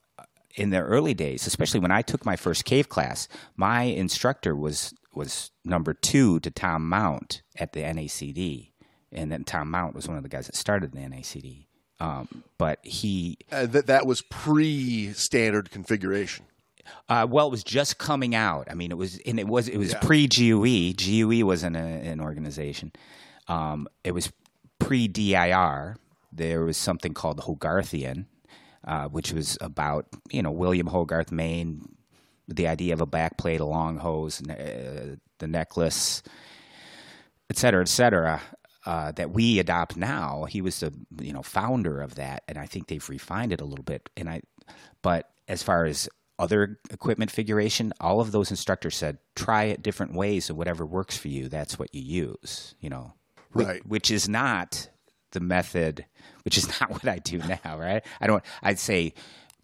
in the early days, especially when I took my first cave class, my instructor was was number two to Tom Mount at the NACD, and then Tom Mount was one of the guys that started the NACD. Um, but he, Uh, that that was pre standard configuration. uh, well, it was just coming out. I mean, it was and it was it was Yeah. pre GUE. GUE wasn't a, an organization. Um, it was pre DIR. There was something called the Hogarthian, uh, which was about you know William Hogarth, Main, the idea of a backplate, a long hose, uh, the necklace, et cetera, et cetera. Uh, that we adopt now. He was the you know founder of that, and I think they've refined it a little bit. And I, but as far as other equipment figuration, all of those instructors said try it different ways, and whatever works for you, that's what you use. You know, Right. Which is not the method. Which is not what I do now, right? I don't. I'd say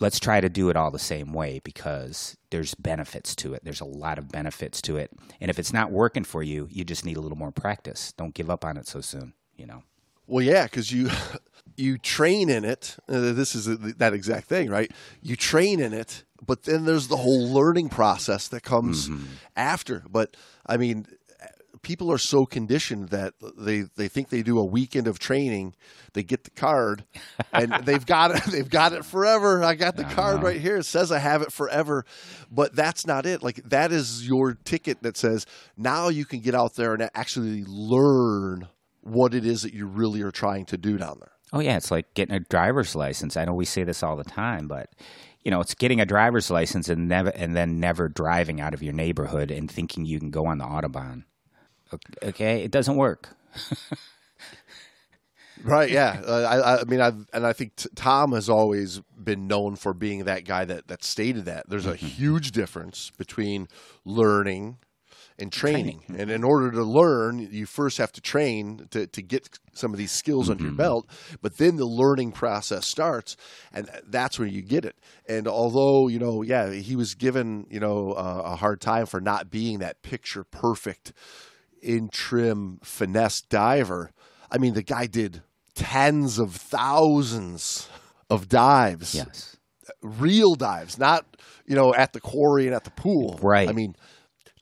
let's try to do it all the same way because there's benefits to it. There's a lot of benefits to it. And if it's not working for you, you just need a little more practice. Don't give up on it so soon, you know. Well, yeah, because you you train in it. Uh, this is that exact thing, right? You train in it, but then there's the whole learning process that comes Mm-hmm. after. But I mean, people are so conditioned that they, they think they do a weekend of training, they get the card, and they've got it. They've got it forever. I got the card Uh-huh. right here. It says I have it forever, but that's not it. Like that is your ticket that says now you can get out there and actually learn what it is that you really are trying to do down there. Oh yeah, it's like getting a driver's license. I know we say this all the time, but you know, it's getting a driver's license and never and then never driving out of your neighborhood and thinking you can go on the autobahn. Okay, it doesn't work. Right. Yeah. Uh, I, I mean, I and I think t- Tom has always been known for being that guy that that stated that there's a huge difference between learning and training. And in order to learn, you first have to train to, to get some of these skills under your belt. But then the learning process starts, and that's where you get it. And although you know, yeah, he was given you know uh, a hard time for not being that picture perfect in trim finesse diver. I mean, the guy did tens of thousands of dives, Yes. real dives, not you know at the quarry and at the pool. Right. I mean,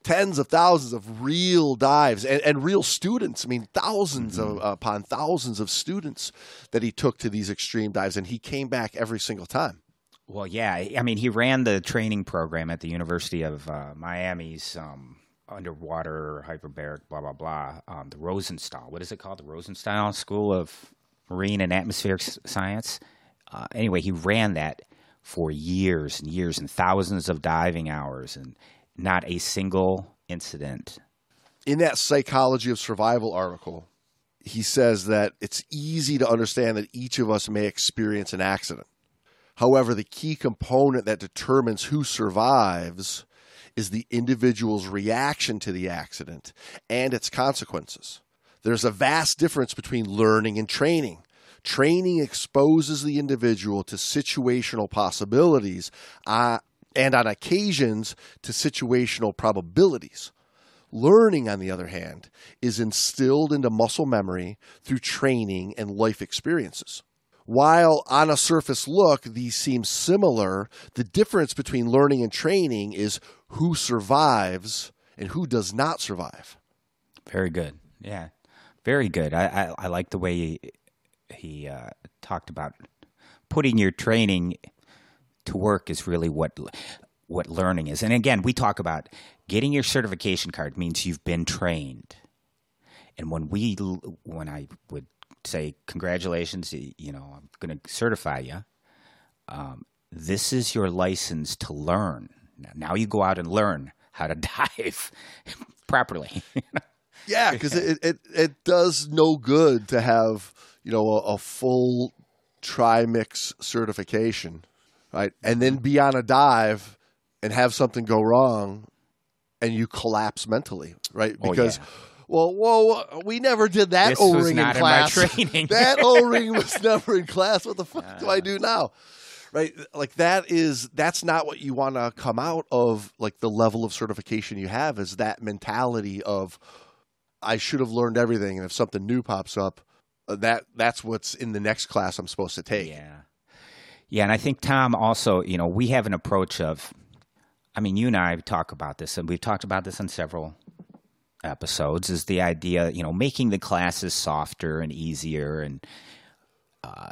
tens of thousands of real dives and, and real students. I mean, 1000s of, upon thousands of students that he took to these extreme dives, and he came back every single time. Well, yeah. I mean, he ran the training program at the University of uh, Miami's um, underwater hyperbaric, blah blah blah. Um, the Rosenstiel. What is it called? The Rosenstiel School of Marine and Atmospheric Science. Uh, anyway, he ran that for years and years and thousands of diving hours, and not a single incident. in that psychology of survival article, he says that it's easy to understand that each of us may experience an accident. However, the key component that determines who survives is the individual's reaction to the accident and its consequences. There's a vast difference between learning and training. Training exposes the individual to situational possibilities uh, and, on occasions, to situational probabilities. Learning, on the other hand, is instilled into muscle memory through training and life experiences. While on a surface look, these seem similar, the difference between learning and training is who survives and who does not survive. Very good. Yeah, very good. I I, I like the way he, he uh, talked about putting your training to work is really what what learning is. And again, we talk about getting your certification card means you've been trained. And when we when I would say congratulations, you know, I'm going to certify you. Um, this is your license to learn. Now, you go out and learn how to dive properly. Yeah, because it, it it does no good to have you know a, a full trimix certification, right, and then be on a dive and have something go wrong, and you collapse mentally, right? Oh, Because yeah. well, whoa, we never did that This O was ring not in in class. training. that O ring was never in class. What the fuck do I uh. do now? Right, like that is that's not what you want to come out of. Like the level of certification you have is that mentality of I should have learned everything, and if something new pops up, uh, that that's what's in the next class I'm supposed to take. Yeah. Yeah, and I think Tom also, you know, we have an approach of I mean, you and I talk about this and we've talked about this on several episodes is the idea, you know, making the classes softer and easier and uh,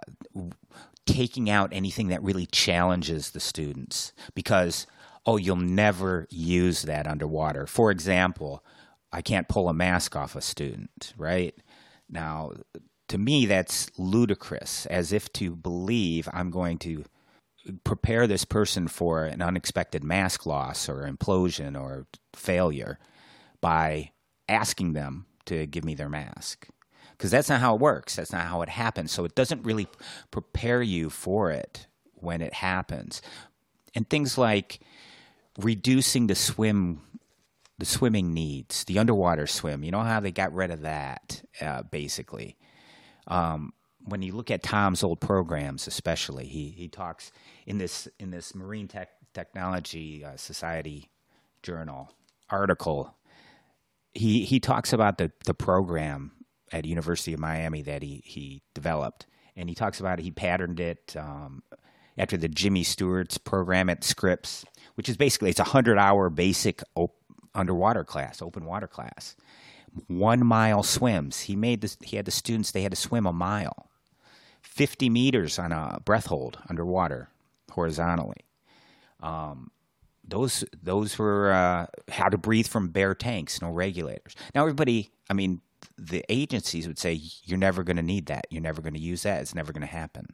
taking out anything that really challenges the students because oh, you'll never use that underwater. For example, I can't pull a mask off a student, right? Now, to me, that's ludicrous, as if to believe I'm going to prepare this person for an unexpected mask loss or implosion or failure by asking them to give me their mask. Because that's not how it works. That's not how it happens. So it doesn't really prepare you for it when it happens. And things like reducing the swim the swimming needs, the underwater swim. You know how they got rid of that, uh, basically. Um, when you look at Tom's old programs, especially, he he talks in this in this Marine Tech Technology uh, Society journal article. He he talks about the the program at University of Miami that he he developed, and he talks about it. He patterned it. Um, after the Jimmy Stewart's program at Scripps, which is basically it's a hundred hour basic op- underwater class, open water class. One mile swims. He made this. He had the students. They had to swim a mile, fifty meters on a breath hold underwater, horizontally. Um, those those were uh, how to breathe from bare tanks, no regulators. Now everybody, I mean, the agencies would say you're never going to need that. You're never going to use that. It's never going to happen.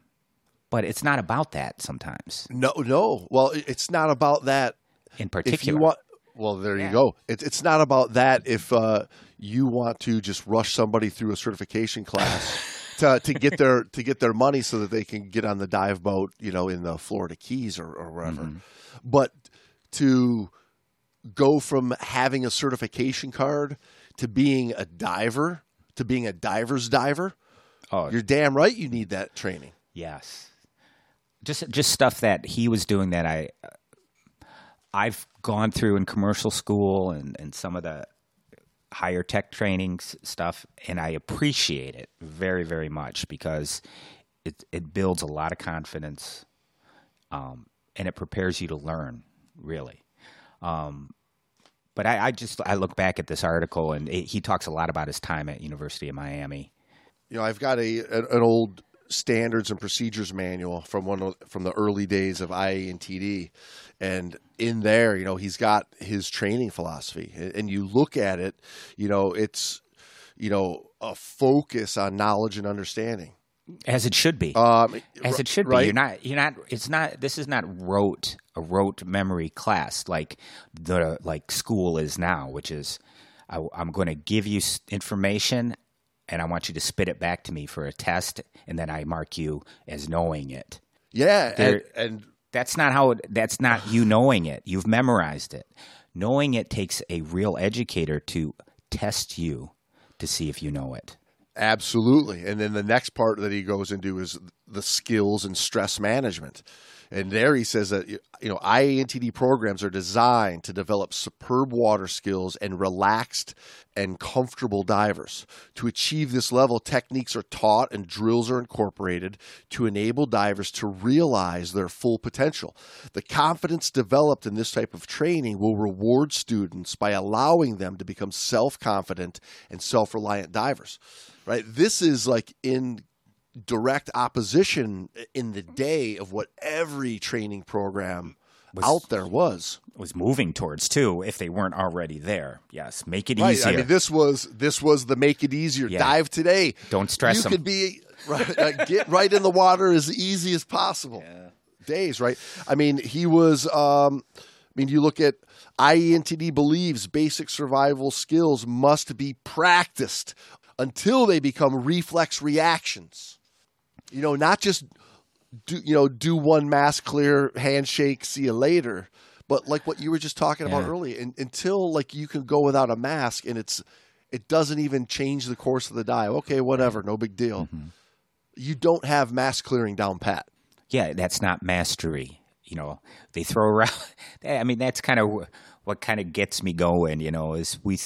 But it's not about that sometimes. No, no. Well, it's not about that. In If particular, you want, well, there Yeah. you go. It's it's not about that. If uh, you want to just rush somebody through a certification class to to get their to get their money so that they can get on the dive boat, you know, in the Florida Keys or, or wherever, Mm-hmm. but to go from having a certification card to being a diver to being a diver's diver, oh, you're damn right you need that training. Yes, just just stuff that he was doing that I I've gone through in commercial school and and some of the higher tech training s- stuff, and I appreciate it very very much because it it builds a lot of confidence, um, and it prepares you to learn really. Um, but I, I just I look back at this article and it, he talks a lot about his time at University of Miami. you know, I've got a an, an old standards and procedures manual from one of, from the early days of IANTD, and in there, you know, he's got his training philosophy, and, you look at it, you know, it's you know a focus on knowledge and understanding. As it should be. Um, as it should be. You're not. You're not. It's not. This is not rote a rote memory class like the like school is now, which is I, I'm going to give you information and I want you to spit it back to me for a test, and then I mark you as knowing it. yeah, and, and That's not how. It, that's not you knowing it. You've memorized it. Knowing it takes a real educator to test you to see if you know it. Absolutely. And then the next part that he goes into is the skills and stress management. And there he says that you know IANTD programs are designed to develop superb water skills and relaxed and comfortable divers. To achieve this level, techniques are taught and drills are incorporated to enable divers to realize their full potential. The confidence developed in this type of training will reward students by allowing them to become self-confident and self-reliant divers. Right? This is like in direct opposition in the day of what every training program out there was. Was moving towards too, if they weren't already there. Yes, make it Right. easier. I mean, this was this was the make it easier Yeah. dive today. Don't stress You could be right, uh, get right in the water as easy as possible. Days, right? I mean, he was. Um, I mean, you look at IANTD believes basic survival skills must be practiced until they become reflex reactions. You know, not just do you know do one mask clear handshake, see you later. But like what you were just talking about earlier, in, until like you can go without a mask and it's it doesn't even change the course of the dive. Okay, whatever, no big deal. Mm-hmm. You don't have mask clearing down pat. yeah, that's not mastery. You know, they throw around. I mean, that's kind of what kind of gets me going. You know, is we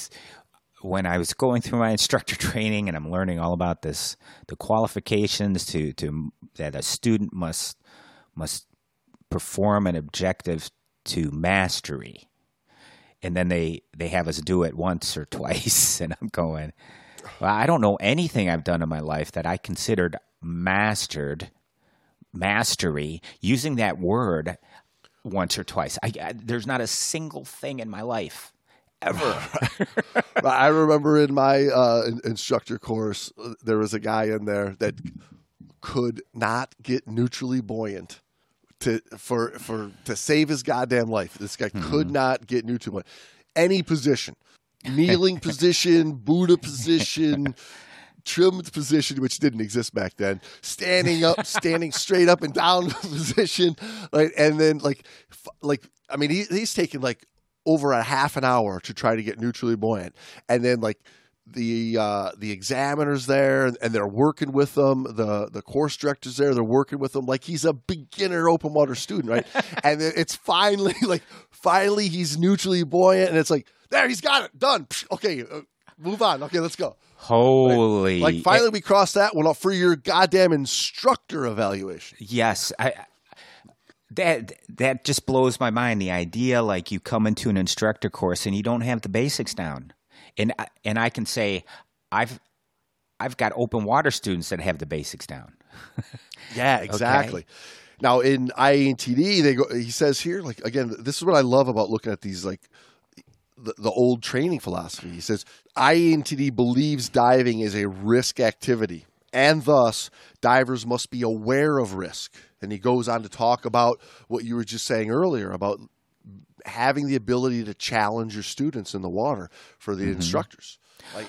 when I was going through my instructor training and I'm learning all about this, the qualifications to to that a student must must perform an objective to mastery, and then they they have us do it once or twice, and I'm going. Well, I don't know anything I've done in my life that I considered mastered mastery using that word once or twice. I, I, there's not a single thing in my life ever. I remember in my uh, instructor course, uh, there was a guy in there that could not get neutrally buoyant to for for to save his goddamn life. This guy could not get neutrally buoyant. Any position, kneeling position, Buddha position. Trimmed position, which didn't exist back then, standing up, standing straight up and down position, like, and then like, f- like, I mean, he, he's taking like over a half an hour to try to get neutrally buoyant, and then like the uh, the examiners there, and they're working with them. The the course directors there, they're working with him like he's a beginner open water student, right? and it's finally like finally he's neutrally buoyant, and it's like there he's got it done. Okay, uh, move on. Okay, let's go. Holy, Like finally we crossed that one off for your goddamn instructor evaluation. yes. I that that just blows my mind. The idea, like you come into an instructor course and you don't have the basics down, and I- and I can say, I've I've got open water students that have the basics down. Yeah, exactly. Now in IANTD, they go. He says here, like again, this is what I love about looking at these like the, the old training philosophy. He says IANTD believes diving is a risk activity, and thus divers must be aware of risk. And he goes on to talk about what you were just saying earlier about having the ability to challenge your students in the water for the mm-hmm. instructors. Like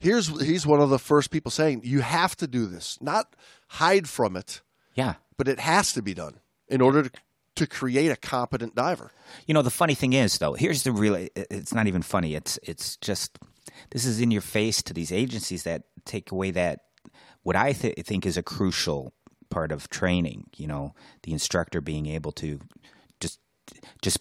here's he's one of the first people saying you have to do this, not hide from it Yeah. but it has to be done in order to, to create a competent diver. You know, the funny thing is, though, here's the real. It's not even funny. It's it's just this is in your face to these agencies that take away that what I th- think is a crucial part of training. You know, the instructor being able to just just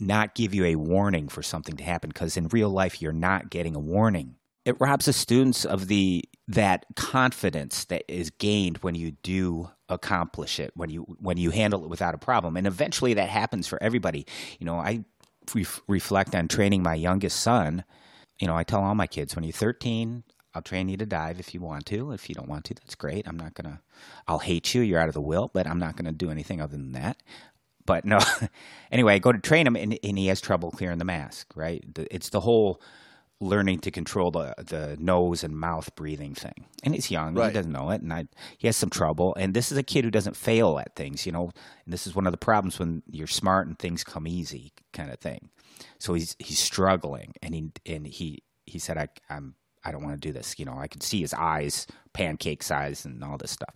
not give you a warning for something to happen because in real life you're not getting a warning. It robs the students of the that confidence that is gained when you do accomplish it, when you when you handle it without a problem, and eventually that happens for everybody. You know, I ref reflect on training my youngest son. You know, I tell all my kids when you're 13, I'll train you to dive if you want to. If you don't want to, that's great. I'm not gonna. I'll hate you. You're out of the will, but I'm not gonna do anything other than that but no. anyway, I go to train him, and, and he has trouble clearing the mask. Right? The, it's the whole learning to control the the nose and mouth breathing thing. And he's young; Right. he doesn't know it, and I, he has some trouble. And this is a kid who doesn't fail at things, you know. And this is one of the problems when you're smart and things come easy, kind of thing. So he's he's struggling, and he and he he said, "I I'm." I don't want to do this. You know, I could see his eyes, pancake size, and all this stuff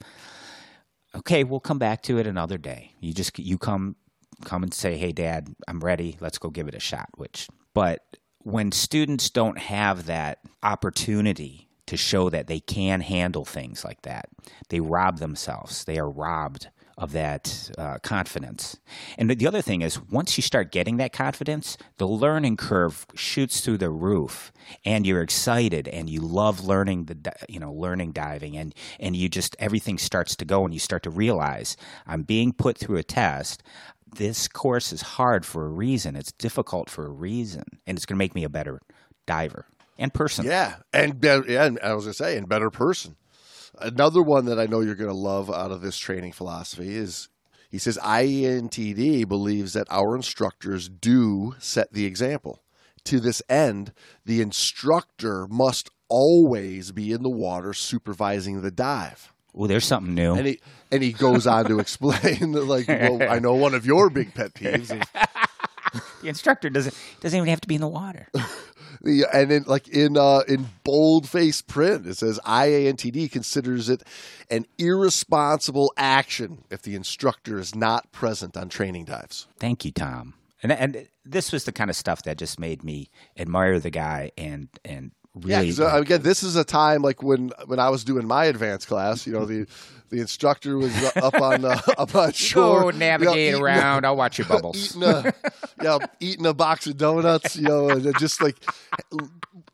okay, we'll come back to it another day. You just you come come and say, "Hey dad, I'm ready. Let's go give it a shot." Which but when students don't have that opportunity to show that they can handle things like that, they rob themselves. They are robbed of that uh, confidence. And the other thing is, once you start getting that confidence, the learning curve shoots through the roof, and you're excited and you love learning the you know learning diving, and and you just everything starts to go, and you start to realize I'm being put through a test. This course is hard for a reason. It's difficult for a reason, and it's going to make me a better diver and person. Yeah, and better, yeah, and I was gonna say, and better person. Another one that I know you're gonna love out of this training philosophy is he says IANTD believes that our instructors do set the example. To this end, the instructor must always be in the water supervising the dive. Well, there's something new. And he and he goes on to explain that, like, well, I know one of your big pet peeves is the instructor doesn't doesn't even have to be in the water. And in like in uh, in bold face print, it says IANTD considers it an irresponsible action if the instructor is not present on training dives. Thank you, Tom. And and this was the kind of stuff that just made me admire the guy and and really 'cause, uh, again, this is a time like when when I was doing my advanced class. You know, the the instructor was up on uh, up on shore, go you know, navigate eating around. I'll watch your bubbles. eating a yeah, eating a box of donuts, you know, and just like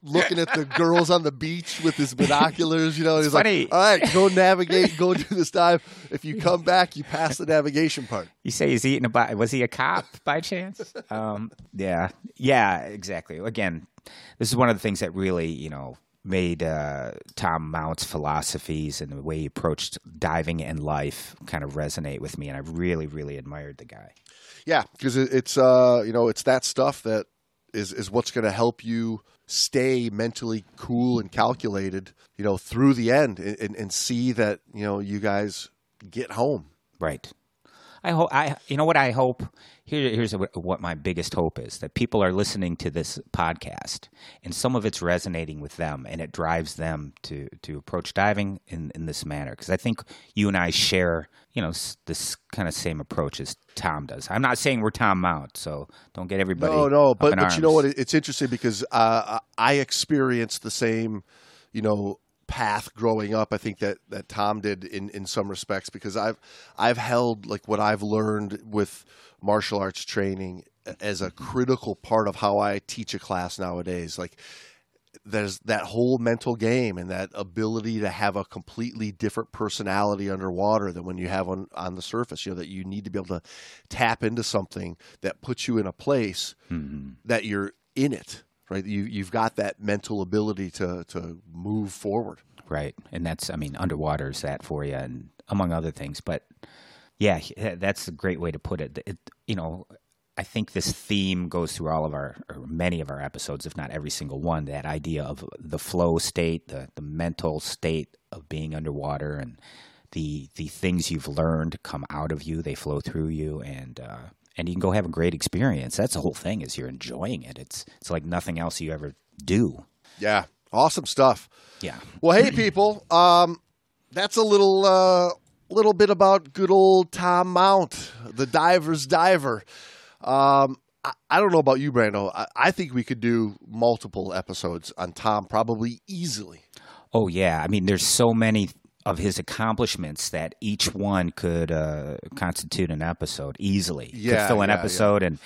looking at the girls on the beach with his binoculars, you know. and he's funny. like, "All right, go navigate, go do this dive. If you come back, you pass the navigation part." You say he's eating a bi- was he a cop by chance? Um, yeah, yeah, exactly. Again, this is one of the things that really you know made uh, Tom Mount's philosophies and the way he approached diving and life kind of resonate with me, and I really, really admired the guy. Yeah, because it's uh, you know, it's that stuff that is is what's going to help you stay mentally cool and calculated, you know, through the end, and, and, and see that you know you guys get home. Right. I hope. I you know what I hope. Here, here's what, my biggest hope is that people are listening to this podcast, and some of it's resonating with them, and it drives them to to approach diving in in this manner. Because I think you and I share, you know, this kind of same approach as Tom does. I'm not saying we're Tom Mount, so don't get everybody. No, no, but but you know what? It's interesting because uh, I experienced the same, you know, path growing up. I think that that Tom did in in some respects because I've I've held like what I've learned with martial arts training as a critical part of how I teach a class nowadays. Like there's that whole mental game and that ability to have a completely different personality underwater than when you have on on the surface. You know that you need to be able to tap into something that puts you in a place Mm-hmm. that you're in it. Right, you you've got that mental ability to to move forward. Right. And that's, I mean, underwater is that for you, and among other things. But yeah, that's a great way to put it. it you know, I think this theme goes through all of our, or many of our episodes, if not every single one. That idea of the flow state, the, the mental state of being underwater, and the the things you've learned come out of you, they flow through you, and uh, and you can go have a great experience. That's the whole thing is you're enjoying it. It's it's like nothing else you ever do. Yeah, awesome stuff. Yeah. Well, hey people, um, that's a little uh, little bit about good old Tom Mount, the diver's diver. Um, I, I don't know about you, Brando. I, I think we could do multiple episodes on Tom, probably easily. Oh yeah, I mean, there's so many of his accomplishments that each one could uh, constitute an episode easily. Yeah, could fill an yeah, yeah. episode, and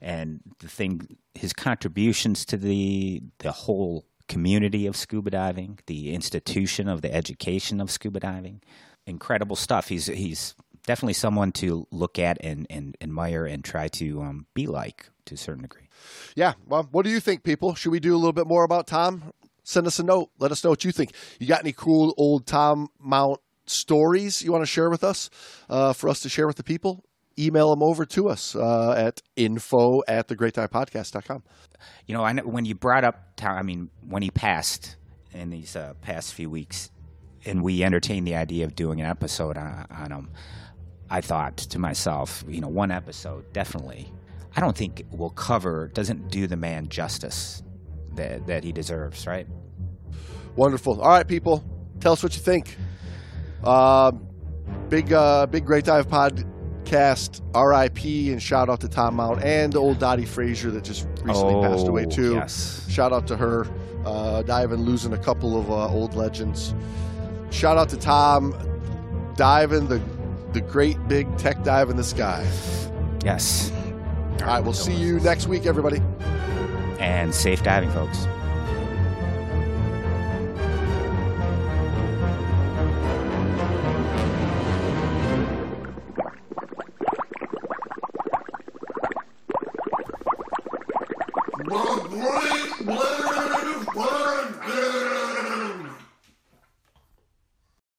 and the thing, his contributions to the the whole community of scuba diving, the institution of the education of scuba diving, incredible stuff. He's he's definitely someone to look at and, and admire and try to um, be like to a certain degree. Yeah. Well, what do you think, people? Should we do a little bit more about Tom? Send us a note. Let us know what you think. You got any cool old Tom Mount stories you want to share with us uh, for us to share with the people? Email them over to us uh, at info at thegreatdivepodcast.com. You know, I know when you brought up Tom, I mean, when he passed in these uh, past few weeks, and we entertained the idea of doing an episode on, on him, I thought to myself, you know, one episode definitely. I don't think will cover doesn't do the man justice that that he deserves, right? Wonderful. All right, people, tell us what you think. Um, big, uh, big Great Dive Podcast, RIP, and shout out to Tom Mount and old Dottie Frazier that just recently passed away, Oh, too. Yes. Shout out to her, uh, diving, losing a couple of uh, old legends. Shout out to Tom, diving the the great big tech dive in the sky. Yes. All right, we'll see you next week, everybody. And safe diving, folks.